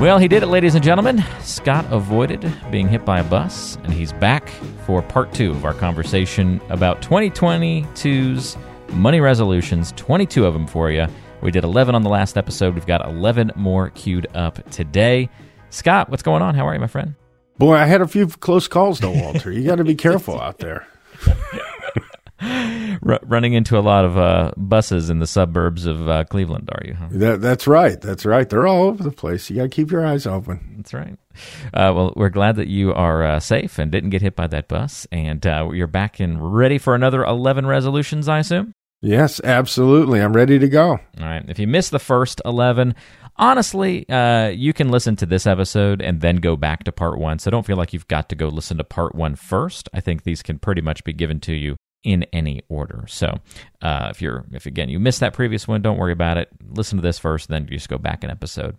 Well, he did it, ladies and gentlemen. Scott avoided being hit by a bus, and he's back for part two of our conversation about 2022's money resolutions. 22 of them for you. We did 11 on the last episode. We've got 11 more queued up today. Scott, what's going on? How are you, my friend? Boy, I had a few close calls though, Walter. You got to be careful out there. R- running into a lot of uh, buses in the suburbs of uh, Cleveland, are you? Huh? That, that's right. That's right. They're all over the place. You got to keep your eyes open. That's right. Uh, well, we're glad that you are uh, safe and didn't get hit by that bus, and uh, you're back and ready for another 11 resolutions, I assume. Yes, absolutely. I'm ready to go. All right. If you missed the first 11, honestly, uh, you can listen to this episode and then go back to part one. So don't feel like you've got to go listen to part one first. I think these can pretty much be given to you in any order. So uh, if you're if again you missed that previous one, don't worry about it. Listen to this first, then you just go back an episode.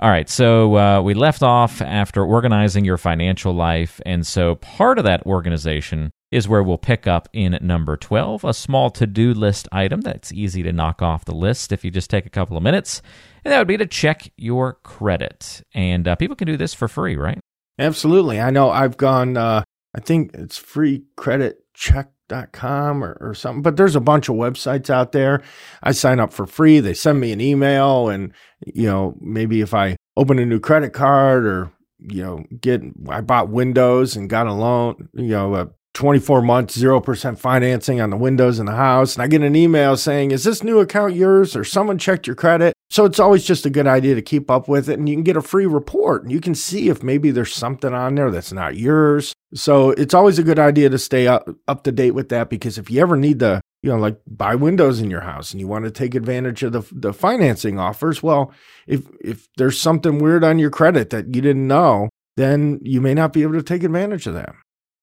All right. So uh, we left off after organizing your financial life, and so part of that organization is where we'll pick up in number 12, a small to do list item that's easy to knock off the list if you just take a couple of minutes. And that would be to check your credit. And uh, people can do this for free, right? Absolutely. I know I've gone, uh, I think it's free credit check com or, or something but there's a bunch of websites out there i sign up for free they send me an email and you know maybe if i open a new credit card or you know get i bought windows and got a loan you know a 24 months, 0% financing on the windows in the house. And I get an email saying, Is this new account yours? Or someone checked your credit. So it's always just a good idea to keep up with it. And you can get a free report and you can see if maybe there's something on there that's not yours. So it's always a good idea to stay up, up to date with that because if you ever need to, you know, like buy windows in your house and you want to take advantage of the, the financing offers, well, if, if there's something weird on your credit that you didn't know, then you may not be able to take advantage of that.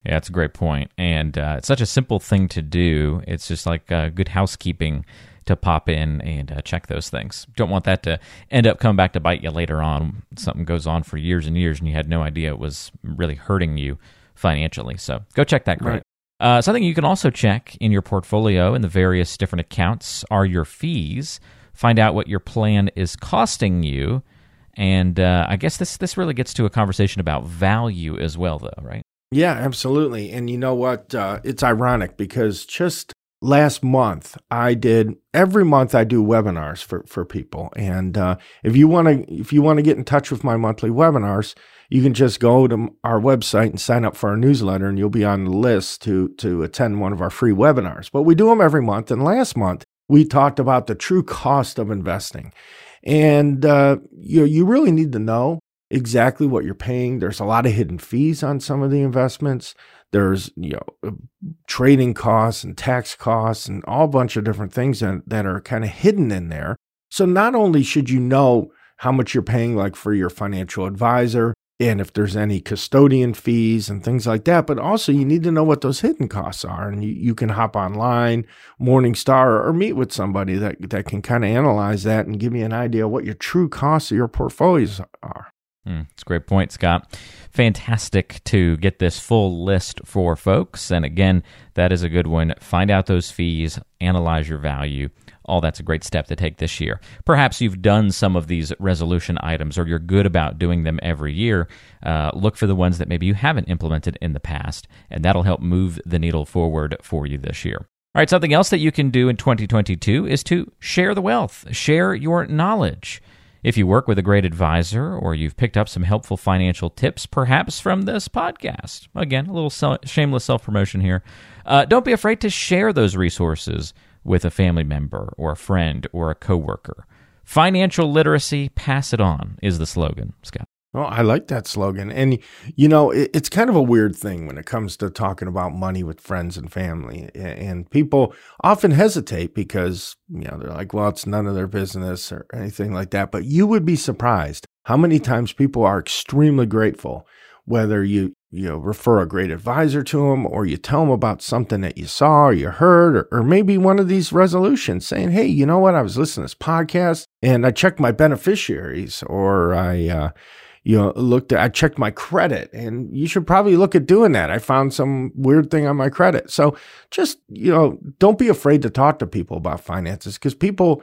Yeah, that's a great point. And uh, it's such a simple thing to do. It's just like uh, good housekeeping to pop in and uh, check those things. Don't want that to end up coming back to bite you later on. Something goes on for years and years and you had no idea it was really hurting you financially. So go check that credit. Right. Uh, something you can also check in your portfolio in the various different accounts are your fees. Find out what your plan is costing you. And uh, I guess this, this really gets to a conversation about value as well, though, right? Yeah, absolutely. And you know what? Uh, it's ironic because just last month I did every month I do webinars for for people. And uh, if you want to if you want to get in touch with my monthly webinars, you can just go to our website and sign up for our newsletter, and you'll be on the list to to attend one of our free webinars. But we do them every month. And last month we talked about the true cost of investing. And uh, you you really need to know exactly what you're paying. There's a lot of hidden fees on some of the investments. There's you know uh, trading costs and tax costs and all bunch of different things that, that are kind of hidden in there. So not only should you know how much you're paying like for your financial advisor and if there's any custodian fees and things like that, but also you need to know what those hidden costs are. And you, you can hop online, Morningstar, or, or meet with somebody that, that can kind of analyze that and give you an idea what your true costs of your portfolios are. Mm, it's a great point, Scott. Fantastic to get this full list for folks. And again, that is a good one. Find out those fees, analyze your value. All that's a great step to take this year. Perhaps you've done some of these resolution items or you're good about doing them every year. Uh, look for the ones that maybe you haven't implemented in the past, and that'll help move the needle forward for you this year. All right, something else that you can do in 2022 is to share the wealth, share your knowledge. If you work with a great advisor or you've picked up some helpful financial tips, perhaps from this podcast, again, a little shameless self promotion here, uh, don't be afraid to share those resources with a family member or a friend or a coworker. Financial literacy, pass it on, is the slogan, Scott. Well, I like that slogan. And, you know, it, it's kind of a weird thing when it comes to talking about money with friends and family. And people often hesitate because, you know, they're like, well, it's none of their business or anything like that. But you would be surprised how many times people are extremely grateful, whether you you know refer a great advisor to them or you tell them about something that you saw or you heard or, or maybe one of these resolutions saying hey you know what i was listening to this podcast and i checked my beneficiaries or i uh, you know looked at i checked my credit and you should probably look at doing that. I found some weird thing on my credit. So just you know don't be afraid to talk to people about finances because people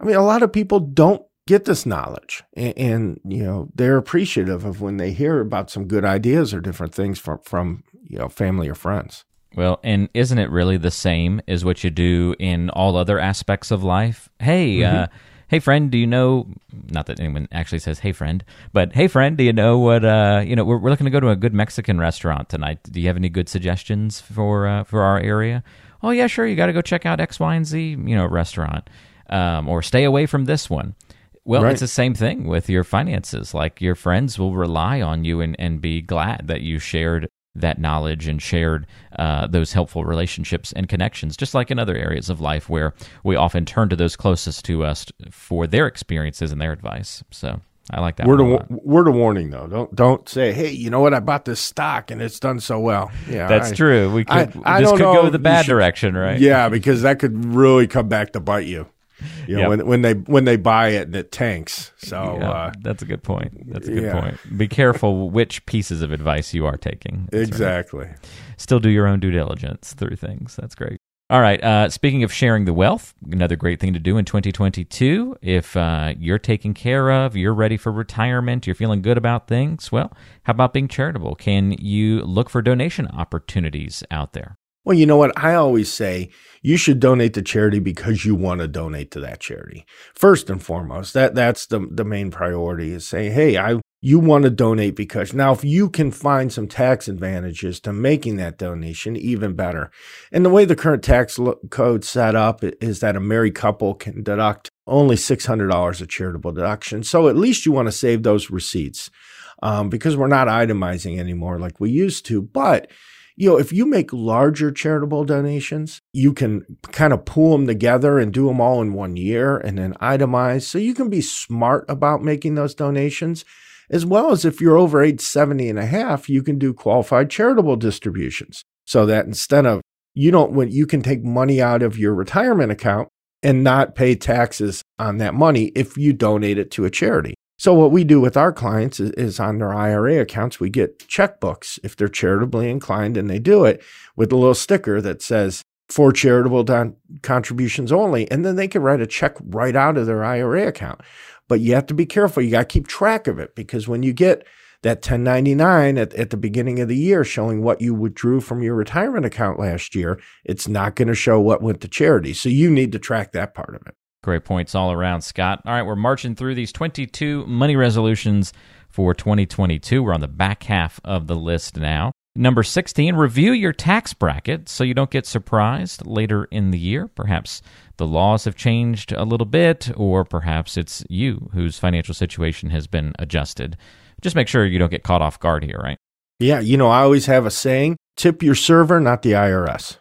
i mean a lot of people don't get this knowledge and, and, you know they're appreciative of when they hear about some good ideas or different things from from you know family or friends. Well and isn't it really the same as what you do in all other aspects of life? Hey mm-hmm. uh, hey friend do you know not that anyone actually says hey friend but hey friend do you know what uh, you know we're, we're looking to go to a good mexican restaurant tonight do you have any good suggestions for uh, for our area oh yeah sure you got to go check out x y and z you know restaurant um, or stay away from this one well, right. it's the same thing with your finances. Like your friends will rely on you and, and be glad that you shared that knowledge and shared uh, those helpful relationships and connections, just like in other areas of life where we often turn to those closest to us for their experiences and their advice. So I like that. Word, of, word of warning, though. Don't don't say, "Hey, you know what? I bought this stock and it's done so well." Yeah, that's I, true. We could I, I this could know. go the bad should, direction, right? Yeah, because that could really come back to bite you. You know, yep. when when they when they buy it and it tanks. So yeah, uh, that's a good point. That's a good yeah. point. Be careful which pieces of advice you are taking. That's exactly. Right. Still do your own due diligence through things. That's great. All right. Uh, speaking of sharing the wealth, another great thing to do in 2022. If uh, you're taken care of, you're ready for retirement, you're feeling good about things, well, how about being charitable? Can you look for donation opportunities out there? Well, you know what? I always say you should donate to charity because you want to donate to that charity. First and foremost, that that's the the main priority is say, "Hey, I you want to donate because now if you can find some tax advantages to making that donation even better and the way the current tax code set up is that a married couple can deduct only $600 of charitable deduction so at least you want to save those receipts um, because we're not itemizing anymore like we used to but you know, if you make larger charitable donations, you can kind of pull them together and do them all in one year and then itemize. So you can be smart about making those donations. As well as if you're over age 70 and a half, you can do qualified charitable distributions. So that instead of you don't when you can take money out of your retirement account and not pay taxes on that money if you donate it to a charity. So what we do with our clients is, is, on their IRA accounts, we get checkbooks if they're charitably inclined and they do it with a little sticker that says for charitable don- contributions only. And then they can write a check right out of their IRA account. But you have to be careful. You got to keep track of it because when you get that 1099 at, at the beginning of the year showing what you withdrew from your retirement account last year, it's not going to show what went to charity. So you need to track that part of it. Great points all around, Scott. All right, we're marching through these 22 money resolutions for 2022. We're on the back half of the list now. Number 16, review your tax bracket so you don't get surprised later in the year. Perhaps the laws have changed a little bit, or perhaps it's you whose financial situation has been adjusted. Just make sure you don't get caught off guard here, right? Yeah, you know, I always have a saying tip your server, not the IRS.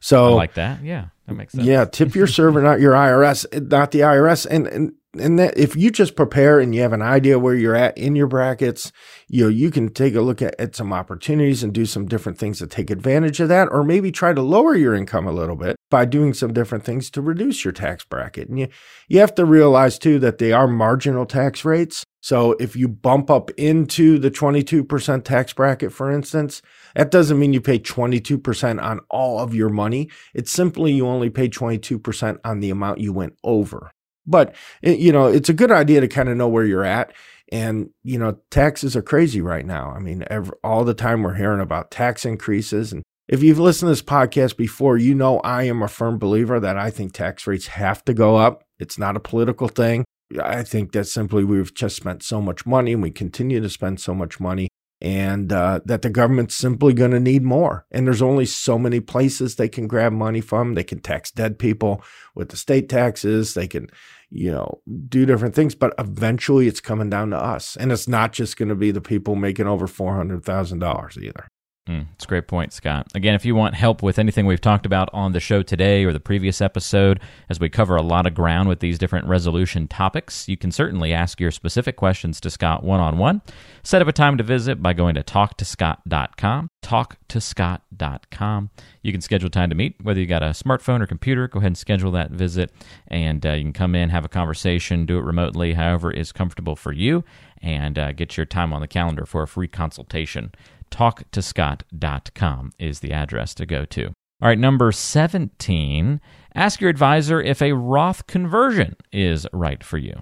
So I like that. Yeah. That makes sense. Yeah, tip your server, not your IRS, not the IRS. And and and that if you just prepare and you have an idea where you're at in your brackets, you know, you can take a look at, at some opportunities and do some different things to take advantage of that, or maybe try to lower your income a little bit by doing some different things to reduce your tax bracket. And you you have to realize too that they are marginal tax rates. So if you bump up into the 22% tax bracket, for instance, that doesn't mean you pay 22% on all of your money. It's simply you only pay 22% on the amount you went over. But, eh, you know, it's a good idea to kind of know where you're at. And, you know, taxes are crazy right now. I mean, every, all the time we're hearing about tax increases. And if you've listened to this podcast before, you know I am a firm believer that I think tax rates have to go up. It's not a political thing. I think that simply we've just spent so much money and we continue to spend so much money and uh, that the government's simply going to need more. And there's only so many places they can grab money from. They can tax dead people with the state taxes. They can, you know, do different things. But eventually, it's coming down to us, and it's not just going to be the people making over four hundred thousand dollars either. Mm, it's a great point, Scott. Again, if you want help with anything we've talked about on the show today or the previous episode, as we cover a lot of ground with these different resolution topics, you can certainly ask your specific questions to Scott one on one. Set up a time to visit by going to talktoscott.com. Talktoscott.com. You can schedule time to meet, whether you got a smartphone or computer. Go ahead and schedule that visit, and uh, you can come in, have a conversation, do it remotely, however is comfortable for you, and uh, get your time on the calendar for a free consultation talktoscott.com is the address to go to. All right, number 17, ask your advisor if a Roth conversion is right for you.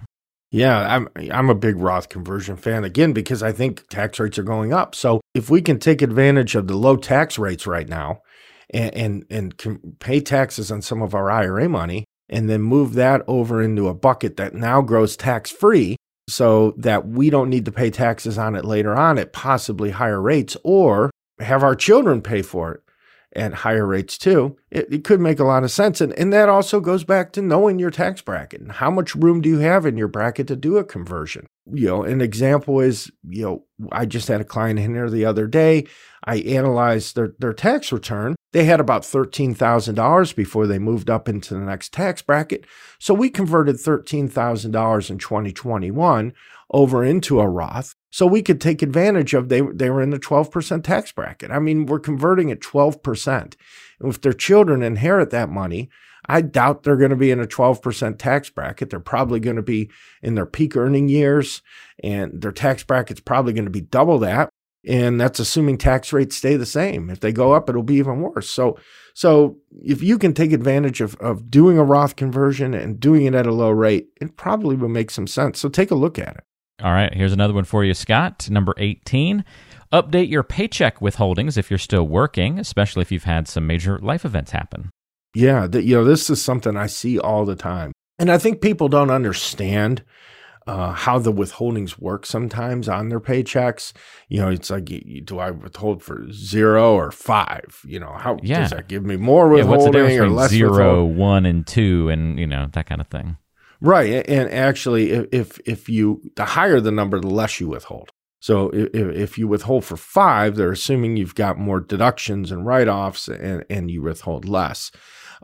Yeah, I'm I'm a big Roth conversion fan again because I think tax rates are going up. So if we can take advantage of the low tax rates right now and and, and pay taxes on some of our IRA money and then move that over into a bucket that now grows tax free, so that we don't need to pay taxes on it later on at possibly higher rates or have our children pay for it at higher rates too. It, it, could make a lot of sense. And, and that also goes back to knowing your tax bracket and how much room do you have in your bracket to do a conversion. You know, an example is, you know, I just had a client in here the other day. I analyzed their, their tax return. They had about $13,000 before they moved up into the next tax bracket. So we converted $13,000 in 2021 over into a Roth. So we could take advantage of they they were in the 12% tax bracket. I mean, we're converting at 12%. And if their children inherit that money, I doubt they're going to be in a 12% tax bracket. They're probably going to be in their peak earning years and their tax bracket's probably going to be double that and that's assuming tax rates stay the same. If they go up, it'll be even worse. So, so if you can take advantage of, of doing a Roth conversion and doing it at a low rate, it probably will make some sense. So take a look at it. All right, here's another one for you, Scott. Number 18. Update your paycheck withholdings if you're still working, especially if you've had some major life events happen. Yeah, that you know, this is something I see all the time. And I think people don't understand uh, how the withholdings work sometimes on their paychecks. You know, it's like, do I withhold for zero or five? You know, how yeah. does that give me more withholding yeah, or less? Zero, one, and two, and you know that kind of thing. Right, and actually, if if you the higher the number, the less you withhold. So if, if you withhold for five, they're assuming you've got more deductions and write offs, and and you withhold less.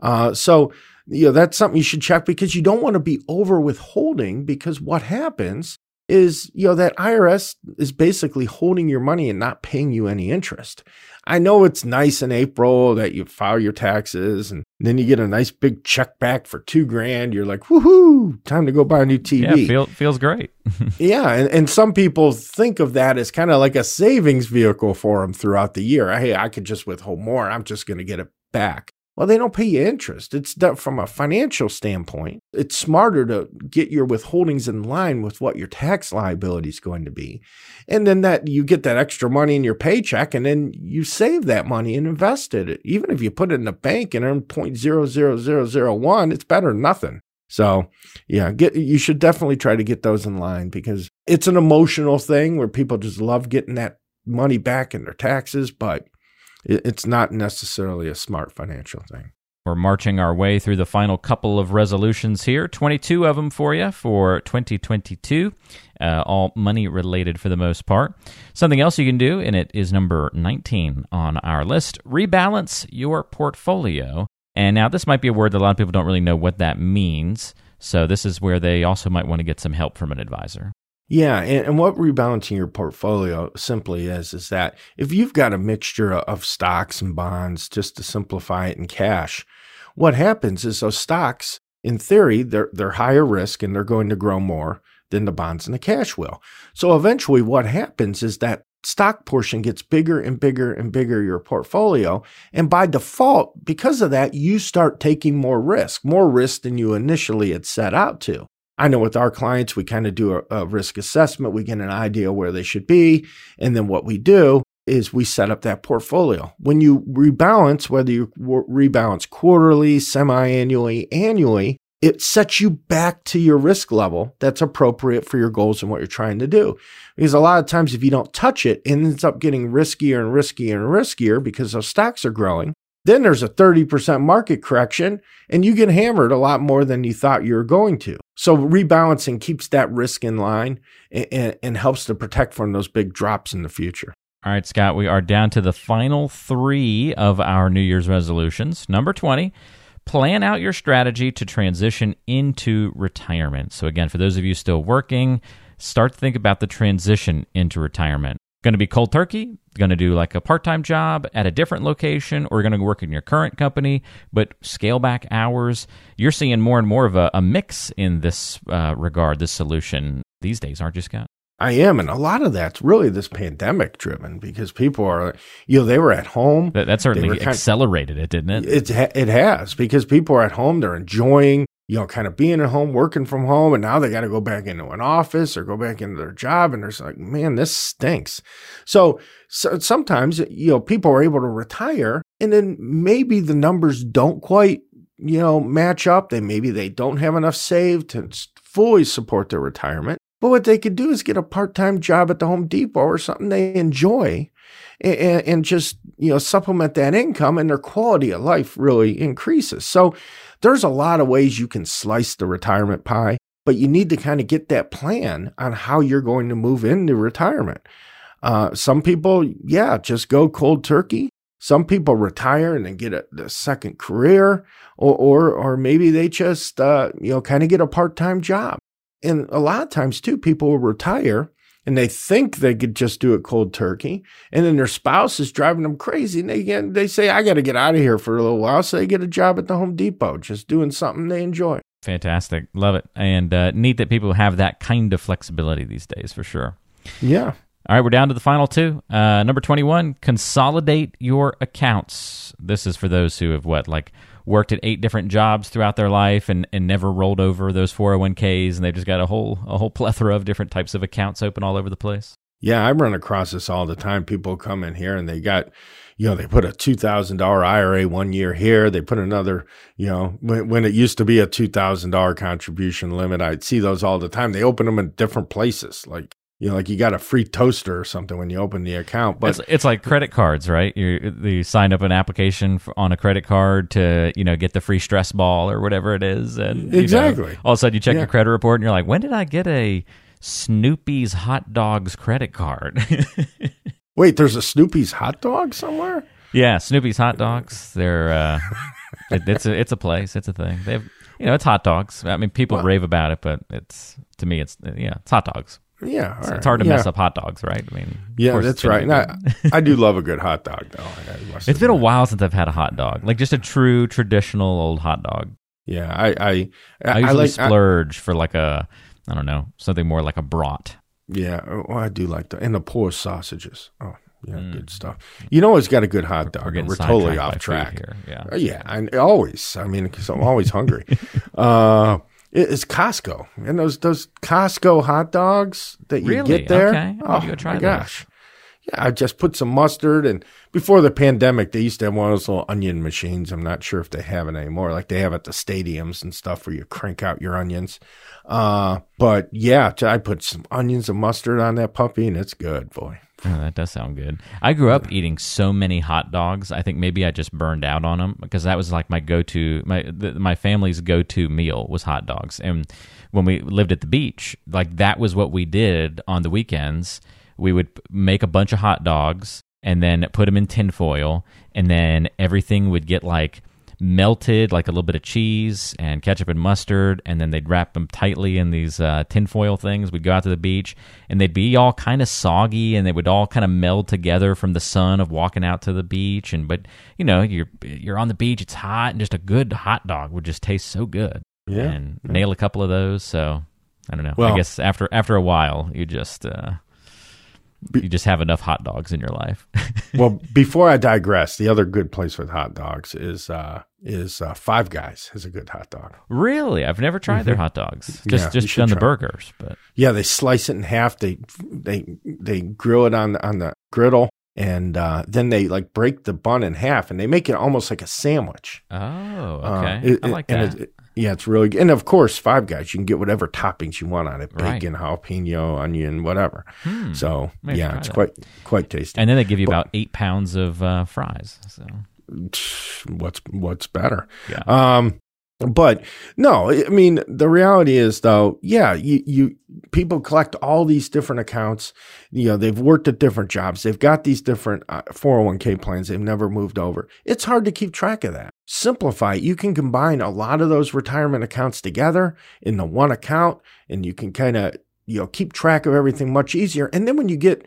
Uh, so you know, that's something you should check because you don't want to be over withholding because what happens is, you know, that IRS is basically holding your money and not paying you any interest. I know it's nice in April that you file your taxes and then you get a nice big check back for two grand. You're like, woohoo, time to go buy a new TV. Yeah, feel, feels great. yeah. And, and some people think of that as kind of like a savings vehicle for them throughout the year. Hey, I could just withhold more. I'm just going to get it back. Well, they don't pay you interest. It's from a financial standpoint. It's smarter to get your withholdings in line with what your tax liability is going to be. And then that you get that extra money in your paycheck and then you save that money and invest it. Even if you put it in a bank and earn 0.00001, it's better than nothing. So, yeah, get you should definitely try to get those in line because it's an emotional thing where people just love getting that money back in their taxes, but it's not necessarily a smart financial thing. We're marching our way through the final couple of resolutions here. 22 of them for you for 2022, uh, all money related for the most part. Something else you can do, and it is number 19 on our list rebalance your portfolio. And now, this might be a word that a lot of people don't really know what that means. So, this is where they also might want to get some help from an advisor. Yeah, and, and, what rebalancing your portfolio simply is is that if you've got a mixture of stocks and bonds, just to simplify it, in cash, what happens is those stocks, in theory, they're they're higher risk and they're going to grow more than the bonds and the cash will. So eventually, what happens is that stock portion gets bigger and bigger and bigger your portfolio, and by default, because of that, you start taking more risk, more risk than you initially had set out to. I know with our clients, we kind of do a, a, risk assessment. We get an idea where they should be. And then what we do is we set up that portfolio. When you rebalance, whether you rebalance quarterly, semi annually, annually, it sets you back to your risk level that's appropriate for your goals and what you're trying to do. Because a lot of times, if you don't touch it, it ends up getting riskier and riskier and riskier because those stocks are growing. Then there's a 30% market correction and you get hammered a lot more than you thought you were going to. So rebalancing keeps that risk in line and, and, and helps to protect from those big drops in the future. All right, Scott, we are down to the final three of our New Year's resolutions. Number 20, plan out your strategy to transition into retirement. So, again, for those of you still working, start to think about the transition into retirement. Going to be cold turkey, going to do like a part time job at a different location, or going to work in your current company, but scale back hours. You're seeing more and more of a, a mix in this uh, regard, this solution these days, aren't you, Scott? I am, and a lot of that's really this pandemic driven because people are, you know, they were at home. That, that certainly accelerated it, didn't it? It it has because people are at home, they're enjoying, you know, kind of being at home, working from home, and now they got to go back into an office or go back into their job, and they're like, man, this stinks. So, so sometimes, you know, people are able to retire, and then maybe the numbers don't quite, you know, match up. They maybe they don't have enough saved to fully support their retirement. But what they could do is get a part-time job at the Home Depot or something they enjoy and, and, just, you know, supplement that income and their quality of life really increases. So there's a lot of ways you can slice the retirement pie, but you need to kind of get that plan on how you're going to move into retirement. Uh, some people, yeah, just go cold turkey. Some people retire and then get a, a second career, or, or, or maybe they just, uh, you know, kind of get a part time job. And a lot of times, too, people will retire and they think they could just do it cold turkey. And then their spouse is driving them crazy. And they, get, they say, I got to get out of here for a little while. So they get a job at the Home Depot, just doing something they enjoy. Fantastic. Love it. And uh, neat that people have that kind of flexibility these days, for sure. Yeah. All right, we're down to the final two. Uh, number 21, consolidate your accounts. This is for those who have what, like worked at eight different jobs throughout their life and, and never rolled over those 401ks and they've just got a whole a whole plethora of different types of accounts open all over the place. Yeah, I run across this all the time. People come in here and they got, you know, they put a $2,000 IRA one year here. They put another, you know, when, when it used to be a $2,000 contribution limit, I'd see those all the time. They open them in different places. Like you know, like you got a free toaster or something when you open the account. But it's, it's like credit cards, right? You you sign up an application for, on a credit card to you know get the free stress ball or whatever it is, and exactly. Know, all of a sudden you check yeah. your credit report and you're like, when did I get a Snoopy's hot dogs credit card? Wait, there's a Snoopy's hot dog somewhere? Yeah, Snoopy's hot dogs. They're uh, it, it's a it's a place. It's a thing. They have you know it's hot dogs. I mean, people well, rave about it, but it's to me it's yeah it's hot dogs. Yeah, it's, right. it's hard to yeah. mess up hot dogs, right? I mean, yeah, that's right. I, I, do love a good hot dog, though. it's been a while since I've had a hot dog, like just a true traditional old hot dog. Yeah, I I, I, I usually like, splurge for like a I don't know something more like a brat. Yeah, well, oh, I do like that, and the poor sausages. Oh, yeah, mm. good stuff. You know, it's got a good hot dog. We're, we're totally off track here. Yeah, uh, yeah, I, always. I mean, because I'm always hungry. uh, it's Costco and those those Costco hot dogs that you really? get there. Okay. Oh my those. gosh! Yeah, I just put some mustard and before the pandemic, they used to have one of those little onion machines. I'm not sure if they have it anymore, like they have at the stadiums and stuff, where you crank out your onions. Uh, but yeah, I put some onions and mustard on that puppy, and it's good, boy. Oh, that does sound good. I grew up eating so many hot dogs. I think maybe I just burned out on them because that was like my go-to. My the, my family's go-to meal was hot dogs, and when we lived at the beach, like that was what we did on the weekends. We would make a bunch of hot dogs and then put them in tinfoil, and then everything would get like melted, like a little bit of cheese and ketchup and mustard, and then they'd wrap them tightly in these uh, tinfoil things. We'd go out to the beach, and they'd be all kind of soggy, and they would all kind of meld together from the sun of walking out to the beach. And but you know, you're you're on the beach, it's hot, and just a good hot dog would just taste so good. Yeah, and yeah. nail a couple of those. So I don't know. Well, I guess after after a while, you just. Uh, you just have enough hot dogs in your life. well, before I digress, the other good place with hot dogs is uh, is uh, Five Guys has a good hot dog. Really, I've never tried mm-hmm. their hot dogs. Just yeah, just done the burgers, but yeah, they slice it in half. They they they grill it on the, on the griddle, and uh, then they like break the bun in half, and they make it almost like a sandwich. Oh, uh, okay, it, I like that. It, yeah, it's really good. And of course, Five Guys, you can get whatever toppings you want on it bacon, right. jalapeno, onion, whatever. Hmm. So, Maybe yeah, it's that. quite quite tasty. And then they give you but, about eight pounds of uh, fries. So, what's what's better? Yeah. Um, But no, I mean the reality is though, yeah, you you people collect all these different accounts. You know, they've worked at different jobs. They've got these different uh, 401k plans. They've never moved over. It's hard to keep track of that. Simplify. You can combine a lot of those retirement accounts together in the one account and you can kind of, you know, keep track of everything much easier. And then when you get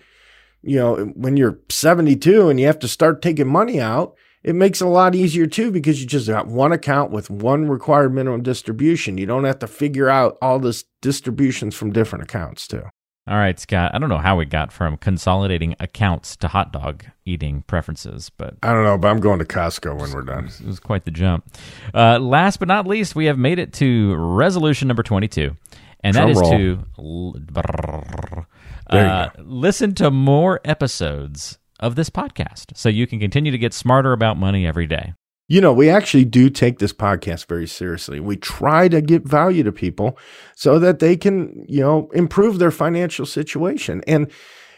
you know, when you're 72 and you have to start taking money out, it makes it a lot easier too because you just got one account with one required minimum distribution. You don't have to figure out all this distributions from different accounts too. All right, Scott. I don't know how we got from consolidating accounts to hot dog eating preferences, but I don't know. But I'm going to Costco when we're done. It was quite the jump. Uh, last but not least, we have made it to resolution number 22, and Drum that is roll. to uh, listen to more episodes of this podcast so you can continue to get smarter about money every day. You know, we actually do take this podcast very seriously. We try to get value to people so that they can, you know, improve their financial situation. And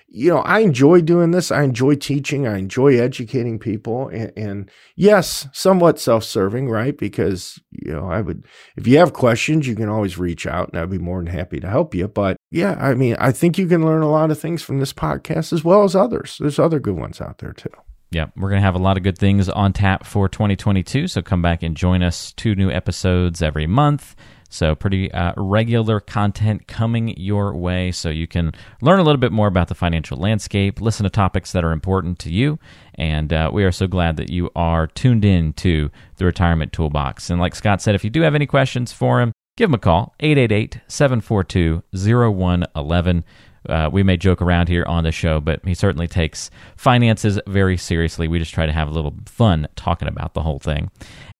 you know, I enjoy doing this. I enjoy teaching. I enjoy educating people. And, and yes, somewhat self serving, right? Because, you know, I would, if you have questions, you can always reach out and I'd be more than happy to help you. But yeah, I mean, I think you can learn a lot of things from this podcast as well as others. There's other good ones out there too. Yeah, we're going to have a lot of good things on tap for 2022. So come back and join us. Two new episodes every month. So, pretty uh, regular content coming your way so you can learn a little bit more about the financial landscape, listen to topics that are important to you. And uh, we are so glad that you are tuned in to the Retirement Toolbox. And like Scott said, if you do have any questions for him, give him a call 888 742 0111. Uh, we may joke around here on the show, but he certainly takes finances very seriously. We just try to have a little fun talking about the whole thing.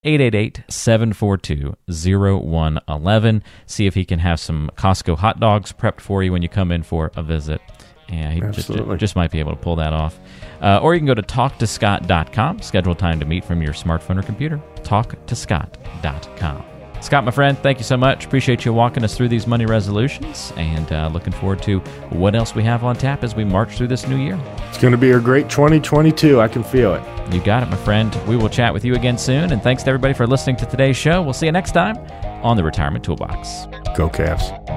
888 742 0111. See if he can have some Costco hot dogs prepped for you when you come in for a visit. Yeah, he just, just, might be able to pull that off. Uh, or you can go to talktoscott.com, schedule time to meet from your smartphone or computer. Talktoscott.com. Scott, my friend, thank you so much. Appreciate you walking us through these money resolutions and uh, looking forward to what else we have on tap as we march through this new year. It's going to be a great 2022. I can feel it. You got it, my friend. We will chat with you again soon. And thanks to everybody for listening to today's show. We'll see you next time on the Retirement Toolbox. Go, Cavs.